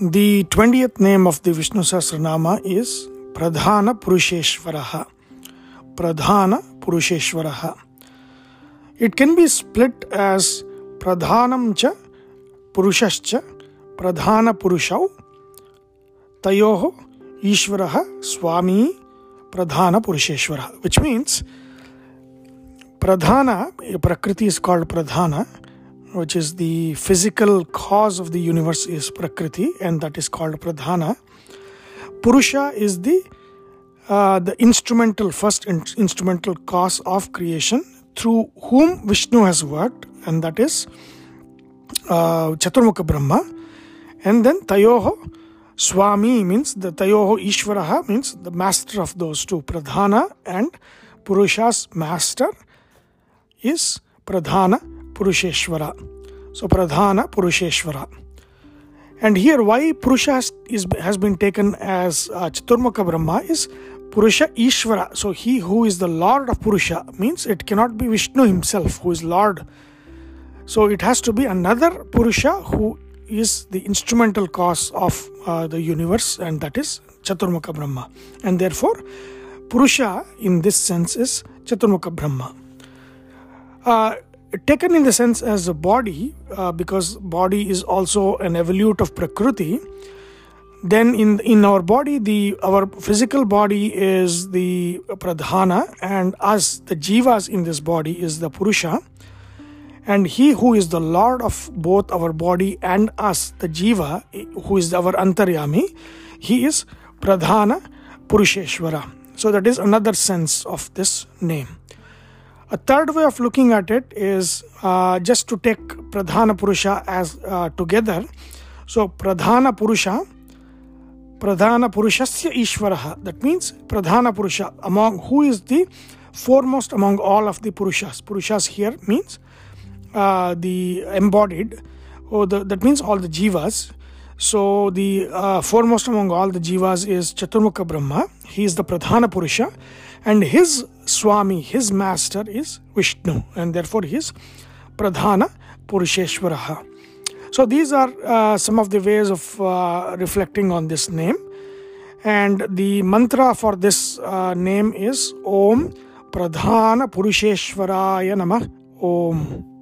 The 20th name of the Vishnu Sahasranama is Pradhana Purusheshwaraha. Pradhana Purusheshwaraha. It can be split as Pradhanam cha Purushascha Pradhana Purushau Tayoho Ishvaraha Swami Pradhana Purusheshwara, which means Pradhana, Prakriti is called Pradhana, which is the physical cause of the universe is Prakriti, and that is called Pradhana. Purusha is the uh, the instrumental first in- instrumental cause of creation through whom Vishnu has worked, and that is uh, Chaturmukha Brahma. And then Tayoho Swami means the Tayoho Ishvaraha means the master of those two, Pradhana and Purusha's master is Pradhana Purusheshwara. So Pradhana Purusheshwara. And here, why Purusha has been taken as uh, Chaturmukha Brahma is Purusha Ishvara. So he who is the Lord of Purusha means it cannot be Vishnu himself who is Lord. So it has to be another Purusha who is the instrumental cause of uh, the universe, and that is Chaturmukha Brahma. And therefore, Purusha in this sense is Chaturmukha Brahma. Uh, taken in the sense as a body, uh, because body is also an evolute of Prakriti, then in in our body, the our physical body is the Pradhana, and us, the Jivas in this body, is the Purusha. And he who is the Lord of both our body and us, the Jiva, who is our Antaryami, he is Pradhana Purusheshwara. So that is another sense of this name. A third way of looking at it is uh, just to take Pradhana Purusha as uh, together. So Pradhana Purusha, Pradhana Purushasya Ishvaraha. That means Pradhana Purusha, among who is the foremost among all of the Purushas. Purushas here means uh, the embodied, or that means all the jivas. So the uh, foremost among all the jivas is Chaturmukha Brahma. He is the Pradhana Purusha, and his Swami, his master is Vishnu, and therefore he is Pradhana Purusheshwaraha. So these are uh, some of the ways of uh, reflecting on this name. And the mantra for this uh, name is Om Pradhana Purusheshwaraya Namah Om.